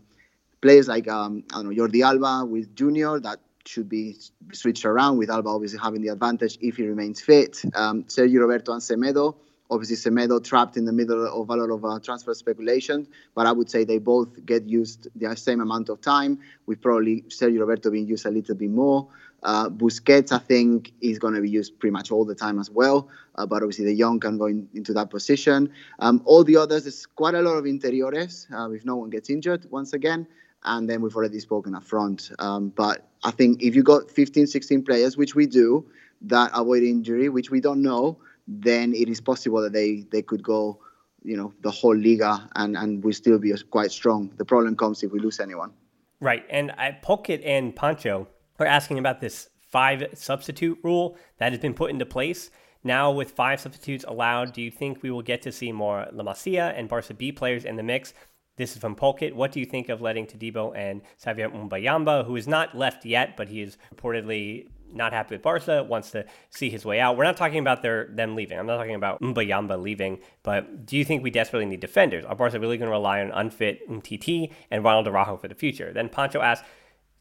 Speaker 5: players like, um, I don't know, Jordi Alba with Junior, that should be switched around with Alba obviously having the advantage if he remains fit. Um, Sergio Roberto and Semedo Obviously, Semedo trapped in the middle of a lot of uh, transfer speculation, but I would say they both get used the same amount of time. With probably Sergio Roberto being used a little bit more. Uh, Busquets, I think, is going to be used pretty much all the time as well. Uh, but obviously, De Jong can go in, into that position. Um, all the others, there's quite a lot of interiores uh, if no one gets injured once again. And then we've already spoken up front. Um, but I think if you got 15, 16 players, which we do, that avoid injury, which we don't know, then it is possible that they, they could go, you know, the whole Liga and, and we still be quite strong. The problem comes if we lose anyone.
Speaker 4: Right. And I, Pulkit and Pancho are asking about this five substitute rule that has been put into place. Now, with five substitutes allowed, do you think we will get to see more La Masia and Barca B players in the mix? This is from Pulkit. What do you think of letting Todibo and Xavier Mbayamba, who is not left yet, but he is reportedly not happy with Barca, wants to see his way out. We're not talking about their them leaving. I'm not talking about Mbayamba leaving, but do you think we desperately need defenders? Are Barca really going to rely on unfit Umtiti and Ronald Araujo for the future? Then Pancho asks,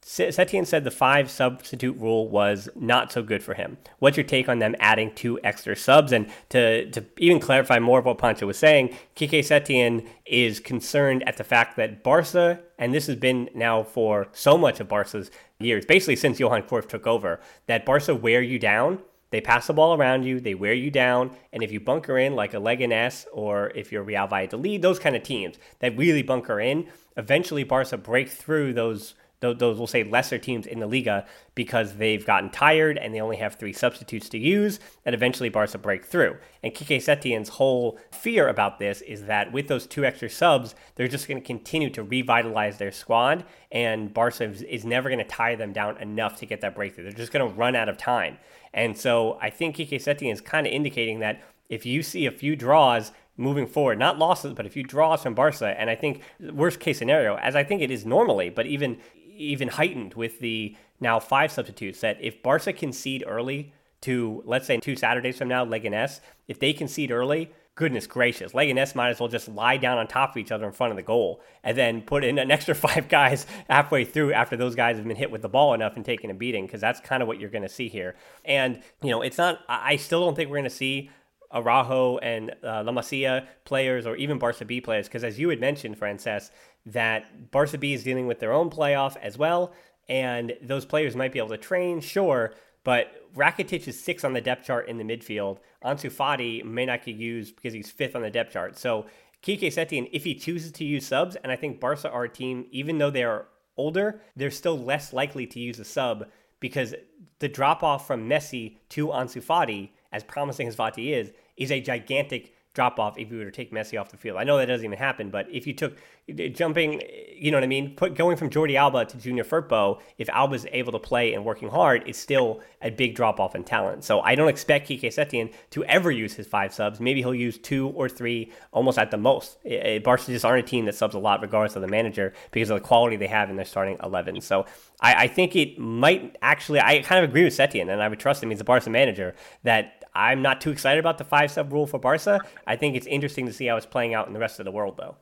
Speaker 4: Setien said the five substitute rule was not so good for him. What's your take on them adding two extra subs? And to, to even clarify more of what Pancho was saying, Quique Setien is concerned at the fact that Barca, and this has been now for so much of Barca's years, basically since Johan Cruyff took over, that Barca wear you down. They pass the ball around you, they wear you down, and if you bunker in like a Leganés or if you're Real Valladolid, those kind of teams that really bunker in, eventually Barca break through those those, we'll say lesser teams in the Liga because they've gotten tired and they only have three substitutes to use, and eventually Barca break through. And Quique Setien's whole fear about this is that with those two extra subs, they're just going to continue to revitalize their squad, and Barca is never going to tire them down enough to get that breakthrough. They're just going to run out of time. And so I think Quique Setien is kind of indicating that if you see a few draws moving forward, not losses, but a few draws from Barca, and I think worst case scenario, as I think it is normally, but even even heightened with the now five substitutes that if Barca concede early to, let's say, two Saturdays from now, Leganés, if they concede early, goodness gracious, Leganés might as well just lie down on top of each other in front of the goal and then put in an extra five guys halfway through after those guys have been hit with the ball enough and taken a beating because that's kind of what you're going to see here. And, you know, it's not, I still don't think we're going to see Araujo and uh, La Masia players or even Barca B players because as you had mentioned, Francesc, that Barca B is dealing with their own playoff as well, and those players might be able to train, sure, but Rakitic is six on the depth chart in the midfield. Ansu Fati may not get used because he's fifth on the depth chart. So Quique Setien, if he chooses to use subs, and I think Barca are a team, even though they are older, they're still less likely to use a sub because the drop off from Messi to Ansu Fati, as promising as Fati is, is a gigantic drop off if you were to take Messi off the field. I know that doesn't even happen, but if you took eh, jumping, eh, you know what I mean, put going from Jordi Alba to Junior Firpo, if Alba's able to play and working hard, it's still a big drop off in talent. So I don't expect Quique Setien to ever use his five subs. Maybe he'll use two or three, almost at the most. Eh, Barca just aren't a team that subs a lot, regardless of the manager, because of the quality they have in their starting eleven. So I, I think it might actually. I kind of agree with Setien, and I would trust him. He's a Barca manager that I'm not too excited about the five sub rule for Barca. I think it's interesting to see how it's playing out in the rest of the world, though.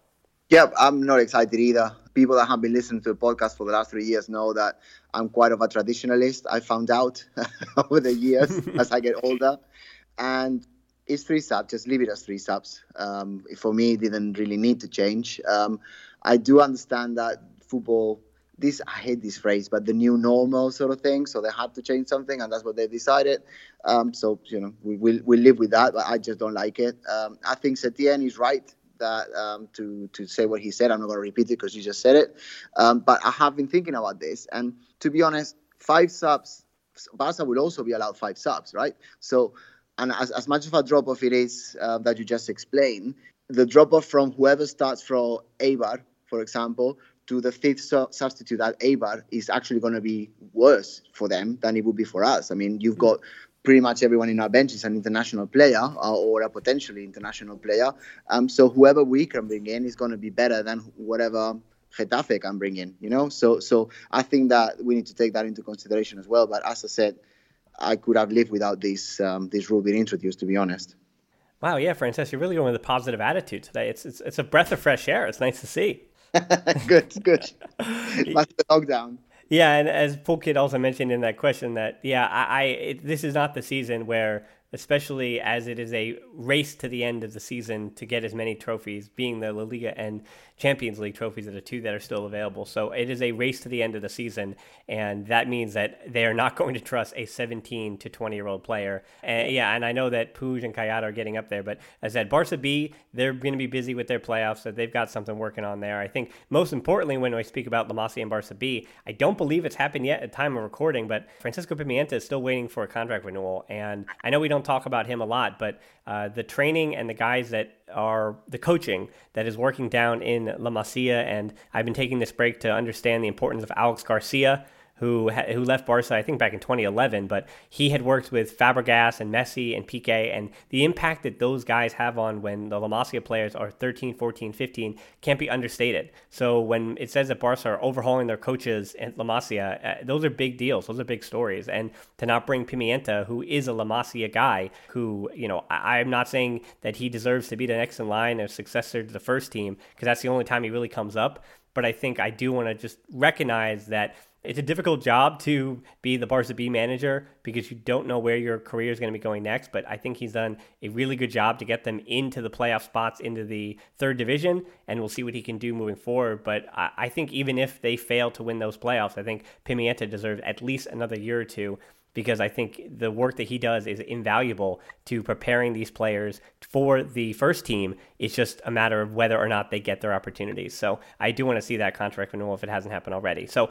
Speaker 5: Yeah, I'm not excited either. People that have been listening to the podcast for the last three years know that I'm quite of a traditionalist. I found out over the years as I get older. And it's three subs, just leave it as three subs. Um, for me, it didn't really need to change. Um, I do understand that football this I hate this phrase, but the new normal sort of thing. So they had to change something, and that's what they decided. Um, so you know, we will we live with that, but I just don't like it. Um, I think Setien is right. that um, to to say what he said. I'm not going to repeat it because you just said it. Um, but I have been thinking about this, and to be honest, five subs, Barca will also be allowed five subs, right? So, and as, as much of a drop off it is uh, that you just explained, the drop off from whoever starts from Eibar, for example, to the fifth su- substitute at Eibar is actually going to be worse for them than it would be for us. I mean, you've got pretty much everyone in our bench is an international player uh, or a potentially international player. Um, so whoever we can bring in is going to be better than whatever Getafe can bring in. You know, so so I think that we need to take that into consideration as well. But as I said, I could have lived without this um, this rule being introduced. To be honest.
Speaker 4: Wow, yeah, Francesc, you're really going with a positive attitude today. It's, it's it's a breath of fresh air. It's nice to see.
Speaker 5: good, good. That's the lockdown.
Speaker 4: Yeah, and as Pulkit also mentioned in that question, that yeah, I, I it, this is not the season where especially as it is a race to the end of the season to get as many trophies, being the La Liga and Champions League trophies are the two that are still available. So it is a race to the end of the season, and that means that they are not going to trust a 17 to 20 year old player. And yeah, and I know that Puig and Kayat are getting up there, but as I said, Barca B, they're going to be busy with their playoffs, so they've got something working on there. I think most importantly, when we speak about La Masia and Barca B, I don't believe it's happened yet at time of recording, but Francisco Pimienta is still waiting for a contract renewal, and I know we don't don't talk about him a lot, but uh, the training and the guys that are the coaching that is working down in La Masia, and I've been taking this break to understand the importance of Alex Garcia, who who left Barca, I think back in 2011, but he had worked with Fabregas and Messi and Piqué, and the impact that those guys have on when the La Masia players are 13, 14, 15 can't be understated. So when it says that Barca are overhauling their coaches at La Masia, uh, those are big deals. Those are big stories. And to not bring Pimienta, who is a La Masia guy, who, you know, I, I'm not saying that he deserves to be the next in line or successor to the first team, because that's the only time he really comes up. But I think I do want to just recognize that it's a difficult job to be the Barca B manager because you don't know where your career is going to be going next. But I think he's done a really good job to get them into the playoff spots, into the third division, and we'll see what he can do moving forward. But I, I think even if they fail to win those playoffs, I think Pimienta deserves at least another year or two because I think the work that he does is invaluable to preparing these players for the first team. It's just a matter of whether or not they get their opportunities. So I do want to see that contract renewal if it hasn't happened already. So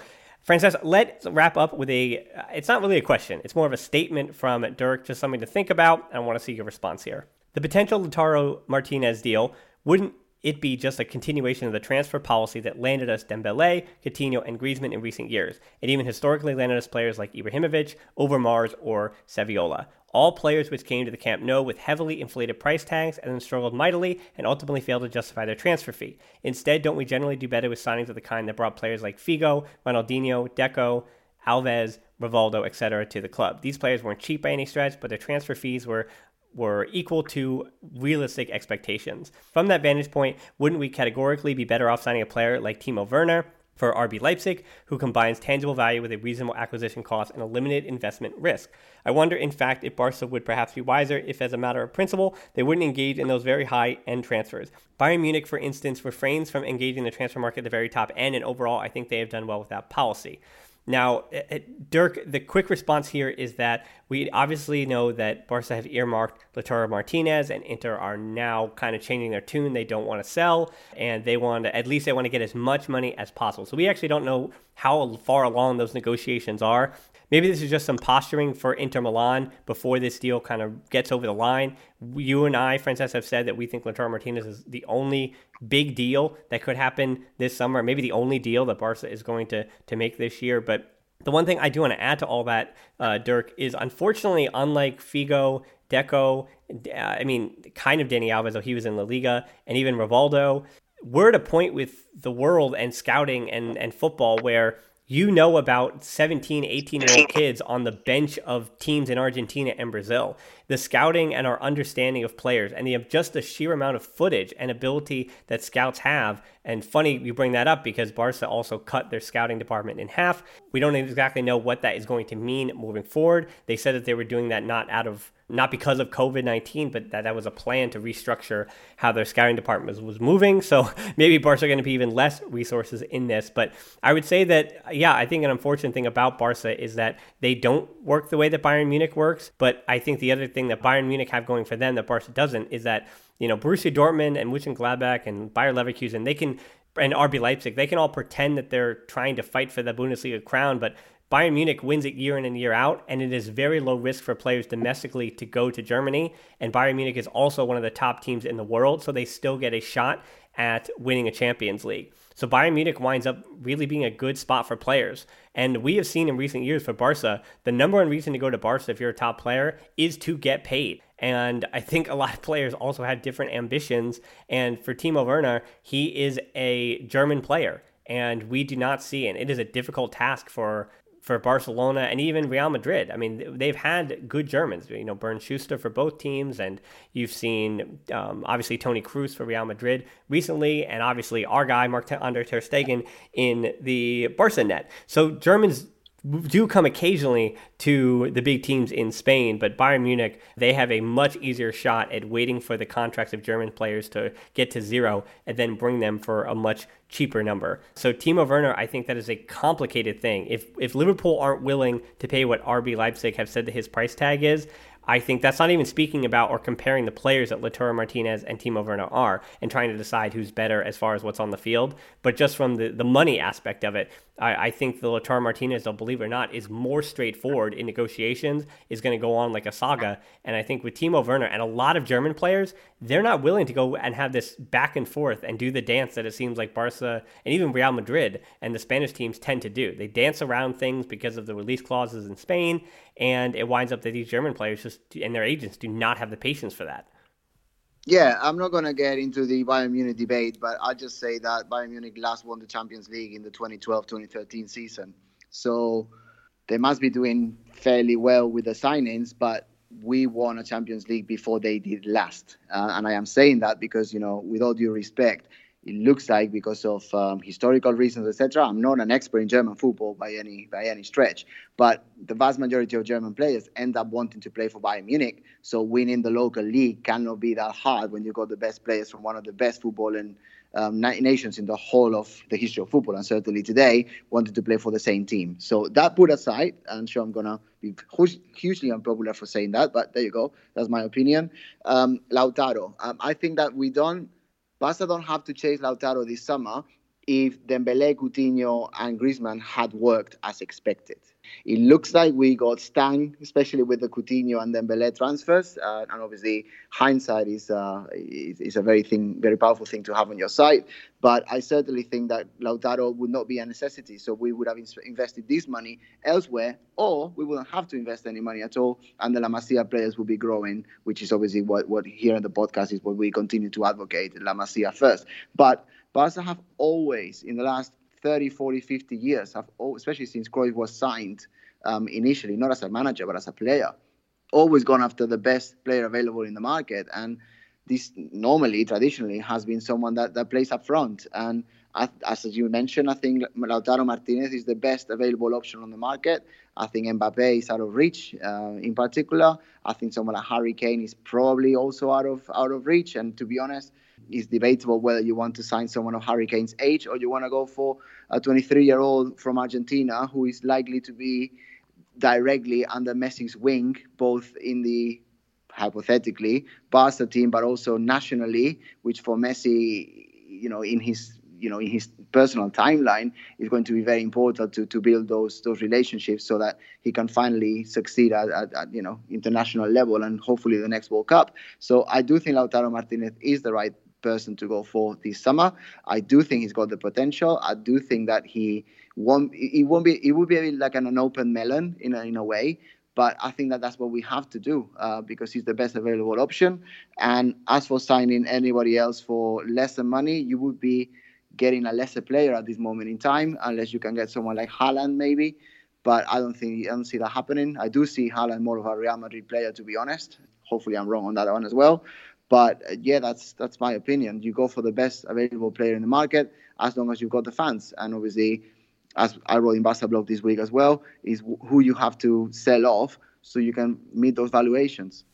Speaker 4: Francesc, let's wrap up with a. It's not really a question. It's more of a statement from Dirk, just something to think about. I want to see your response here. The potential Lautaro Martinez deal wouldn't it be just a continuation of the transfer policy that landed us Dembele, Coutinho, and Griezmann in recent years. It even historically landed us players like Ibrahimovic, Overmars, or Saviola. All players which came to the Camp Nou with heavily inflated price tags and then struggled mightily and ultimately failed to justify their transfer fee. Instead, don't we generally do better with signings of the kind that brought players like Figo, Ronaldinho, Deco, Alves, Rivaldo, etc. to the club? These players weren't cheap by any stretch, but their transfer fees were were equal to realistic expectations. From that vantage point, wouldn't we categorically be better off signing a player like Timo Werner for RB Leipzig, who combines tangible value with a reasonable acquisition cost and a limited investment risk? I wonder, in fact, if Barca would perhaps be wiser if, as a matter of principle, they wouldn't engage in those very high end transfers. Bayern Munich, for instance, refrains from engaging the transfer market at the very top end, and overall, I think they have done well with that policy. Now, Dirk, the quick response here is that we obviously know that Barca have earmarked Lautaro Martinez, and Inter are now kind of changing their tune. They don't want to sell, and they want to, at least they want to get as much money as possible. So we actually don't know how far along those negotiations are. Maybe this is just some posturing for Inter Milan before this deal kind of gets over the line. You and I, Francesc, have said that we think Lautaro Martinez is the only big deal that could happen this summer, maybe the only deal that Barca is going to, to make this year. But the one thing I do want to add to all that, uh, Dirk, is unfortunately, unlike Figo, Deco, uh, I mean, kind of Dani Alves, though he was in La Liga, and even Rivaldo, we're at a point with the world and scouting and, and football where you know about 17, 18 year old kids on the bench of teams in Argentina and Brazil. The scouting and our understanding of players and the just the sheer amount of footage and ability that scouts have. And funny you bring that up because Barca also cut their scouting department in half. We don't exactly know what that is going to mean moving forward. They said that they were doing that not out of not because of COVID 19, but that that was a plan to restructure how their scouting department was, was moving. So maybe Barca are going to be even less resources in this. But I would say that, yeah, I think an unfortunate thing about Barca is that they don't work the way that Bayern Munich works. But I think the other thing that Bayern Munich have going for them that Barca doesn't is that you know, Borussia Dortmund and Mönchengladbach and Bayer Leverkusen, they can and RB Leipzig, they can all pretend that they're trying to fight for the Bundesliga crown, but Bayern Munich wins it year in and year out, and it is very low risk for players domestically to go to Germany. And Bayern Munich is also one of the top teams in the world, so they still get a shot at winning a Champions League. So Bayern Munich winds up really being a good spot for players. And we have seen in recent years for Barca, the number one reason to go to Barca if you're a top player is to get paid. And I think a lot of players also have different ambitions. And for Timo Werner, he is a German player. And we do not see, and it is a difficult task for for Barcelona and even Real Madrid. I mean, they've had good Germans, you know, Bernd Schuster for both teams, and you've seen um, obviously Toni Kroos for Real Madrid recently, and obviously our guy Marc-Andre Ter Stegen in the Barca net. So Germans do come occasionally to the big teams in Spain, but Bayern Munich, they have a much easier shot at waiting for the contracts of German players to get to zero and then bring them for a much cheaper number. So Timo Werner, I think that is a complicated thing. If if Liverpool aren't willing to pay what RB Leipzig have said that his price tag is, I think that's not even speaking about or comparing the players that Lautaro Martinez and Timo Werner are and trying to decide who's better as far as what's on the field. But just from the, the money aspect of it, I, I think the Lautaro Martinez, though, believe it or not, is more straightforward in negotiations, is going to go on like a saga. And I think with Timo Werner and a lot of German players, they're not willing to go and have this back and forth and do the dance that it seems like Barca and even Real Madrid and the Spanish teams tend to do. They dance around things because of the release clauses in Spain and it winds up that these German players just and their agents do not have the patience for that.
Speaker 5: Yeah, I'm not going to get into the Bayern Munich debate, but I'll just say that Bayern Munich last won the Champions League in the 2012-2013 season. So they must be doing fairly well with the signings, but we won a Champions League before they did last. Uh, and I am saying that because, you know, with all due respect, it looks like because of um, historical reasons, etc. I'm not an expert in German football by any by any stretch, but the vast majority of German players end up wanting to play for Bayern Munich. So winning the local league cannot be that hard when you got the best players from one of the best footballing um, nations in the whole of the history of football, and certainly today wanted to play for the same team. So that put aside, I'm sure I'm gonna be hugely unpopular for saying that, but there you go. That's my opinion. Um, Lautaro, um, I think that we don't Barca don't have to chase Lautaro this summer if Dembele, Coutinho, and Griezmann had worked as expected. It looks like we got stung, especially with the Coutinho and Dembele transfers. Uh, and obviously, hindsight is, uh, is, is a very thing, very powerful thing to have on your side. But I certainly think that Lautaro would not be a necessity. So we would have invested this money elsewhere, or we wouldn't have to invest any money at all. And the La Masia players will be growing, which is obviously what, what here in the podcast is what we continue to advocate La Masia first. But Barca have always, in the last 30, 40, 50 years, have especially since Cruyff was signed um, initially, not as a manager, but as a player, always gone after the best player available in the market. And this normally, traditionally, has been someone that, that plays up front. And as, as you mentioned, I think Lautaro Martinez is the best available option on the market. I think Mbappe is out of reach, uh, in particular. I think someone like Harry Kane is probably also out of out of reach. And to be honest, it's debatable whether you want to sign someone of Harry Kane's age or you want to go for a 23 year old from Argentina who is likely to be directly under Messi's wing, both in the hypothetically Barca team, but also nationally, which for Messi, you know, in his you know in his personal timeline is going to be very important to to build those those relationships so that he can finally succeed at, at, at, you know international level and hopefully the next World Cup. So I do think Lautaro Martinez is the right person to go for this summer. I do think he's got the potential. I do think that he won't. It won't be. It would be like an, an open melon in a, in a way. But I think that that's what we have to do uh, because he's the best available option. And as for signing anybody else for lesser money, you would be getting a lesser player at this moment in time, unless you can get someone like Haaland maybe. But I don't think I don't see that happening. I do see Haaland more of a Real Madrid player, to be honest. Hopefully, I'm wrong on that one as well. But uh, yeah, that's that's my opinion. You go for the best available player in the market as long as you've got the fans. And obviously, as I wrote in Barca blog this week as well, is who you have to sell off so you can meet those valuations.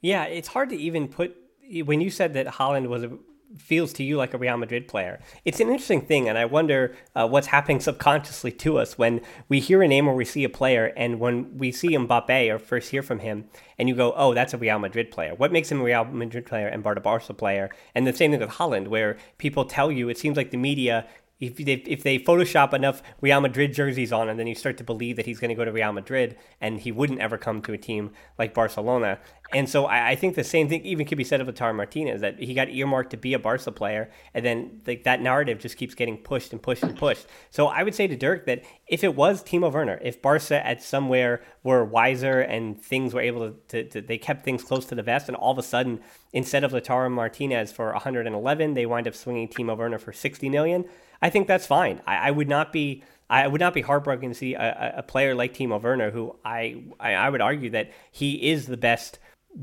Speaker 4: Yeah, it's hard to even put when you said that Haaland was a feels to you like a Real Madrid player. It's an interesting thing, and I wonder uh, what's happening subconsciously to us when we hear a name or we see a player, and when we see Mbappe or first hear from him, and you go, "Oh, that's a Real Madrid player." What makes him a Real Madrid player and Barca player? And the same thing with Haaland, where people tell you it seems like the media if they, if they Photoshop enough Real Madrid jerseys on, and then you start to believe that he's going to go to Real Madrid, and he wouldn't ever come to a team like Barcelona. And so I, I think the same thing even could be said of Lautaro Martinez that he got earmarked to be a Barca player, and then like that narrative just keeps getting pushed and pushed and pushed. So I would say to Dirk that if it was Timo Werner, if Barca at somewhere were wiser and things were able to, to, to they kept things close to the vest, and all of a sudden instead of Lautaro Martinez for 111, they wind up swinging Timo Werner for 60 million. I think that's fine. I, I would not be I would not be heartbroken to see a, a player like Timo Werner, who I, I, I would argue that he is the best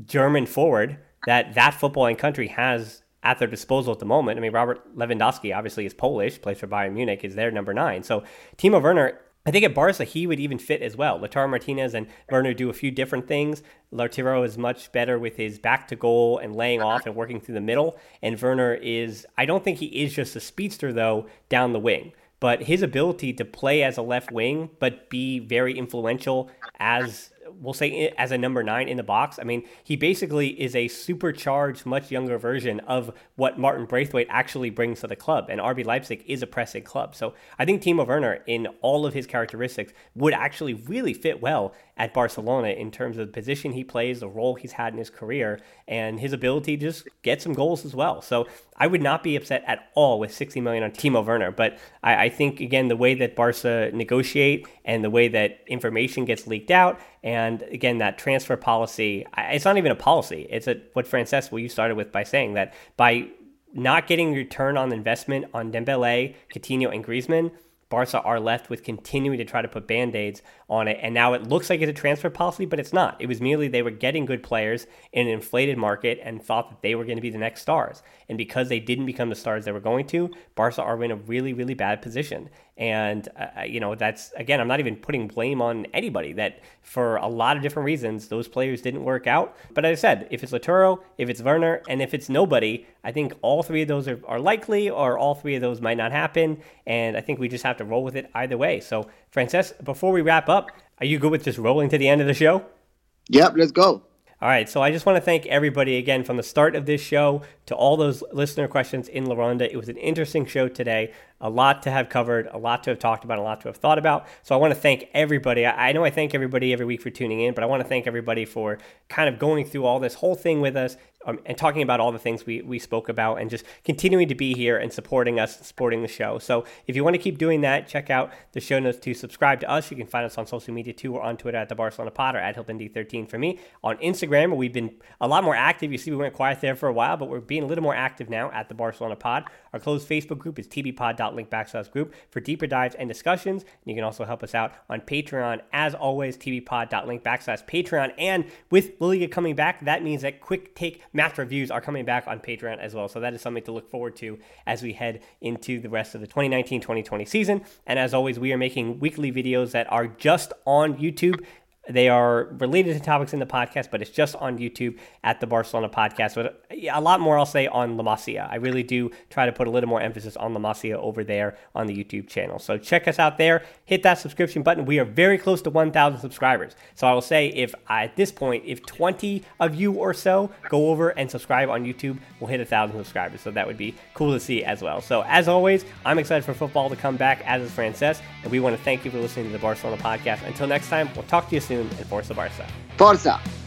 Speaker 4: German forward that that footballing country has at their disposal at the moment. I mean, Robert Lewandowski obviously is Polish, plays for Bayern Munich, is their number nine. So Timo Werner I think at Barca he would even fit as well. Lautaro Martinez and Werner do a few different things. Lautaro is much better with his back to goal and laying off and working through the middle. And Werner is, I don't think he is just a speedster though down the wing. But his ability to play as a left wing, but be very influential as we'll say as a number nine in the box. I mean, he basically is a supercharged, much younger version of what Martin Braithwaite actually brings to the club. And RB Leipzig is a pressing club. So I think Timo Werner, in all of his characteristics, would actually really fit well at Barcelona in terms of the position he plays, the role he's had in his career, and his ability to just get some goals as well. So I would not be upset at all with 60 million on Timo Werner. But I, I think again the way that Barca negotiate and the way that information gets leaked out, and again that transfer policy, it's not even a policy. It's a, what Francesc, what you started with by saying that by not getting return on investment on Dembele, Coutinho, and Griezmann Barca are left with continuing to try to put band aids on it. And now it looks like it's a transfer policy, but it's not. It was merely they were getting good players in an inflated market and thought that they were going to be the next stars. And because they didn't become the stars they were going to, Barca are in a really, really bad position. And, uh, uh, you know, that's, again, I'm not even putting blame on anybody that for a lot of different reasons, those players didn't work out. But as I said, if it's Lautaro, if it's Werner, and if it's nobody, I think all three of those are, are likely or all three of those might not happen. And I think we just have to roll with it either way. So, Francesc, before we wrap up, are you good with just rolling to the end of the show?
Speaker 5: Yep, let's go.
Speaker 4: All right, so I just want to thank everybody again from the start of this show to all those listener questions in La Ronda. It was an interesting show today a lot to have covered, a lot to have talked about, a lot to have thought about. So I want to thank everybody. I know I thank everybody every week for tuning in, but I want to thank everybody for kind of going through all this whole thing with us um, and talking about all the things we, we spoke about and just continuing to be here and supporting us, supporting the show. So if you want to keep doing that, check out the show notes to subscribe to us. You can find us on social media too. We're on Twitter at the Barcelona Pod or at HiltonD13 for me. On Instagram, we've been a lot more active. You see, we went quiet there for a while, but we're being a little more active now at the Barcelona Pod. Our closed Facebook group is tbpod.link backslash group for deeper dives and discussions. And you can also help us out on Patreon. As always, tbpod.link backslash Patreon. And with Lilia coming back, that means that quick take match reviews are coming back on Patreon as well. So that is something to look forward to as we head into the rest of the 2019-2020 season. And as always, we are making weekly videos that are just on YouTube. They are related to topics in the podcast, but it's just on YouTube at the Barcelona podcast. But a lot more I'll say on La Masia. I really do try to put a little more emphasis on La Masia over there on the YouTube channel. So check us out there. Hit that subscription button. We are very close to 1,000 subscribers. So I will say if at this point, if 20 of you or so go over and subscribe on YouTube, we'll hit 1,000 subscribers. So that would be cool to see as well. So as always, I'm excited for football to come back, as is Francesc. And we want to thank you for listening to the Barcelona podcast. Until next time, we'll talk to you soon and Forza Barca.
Speaker 5: Forza!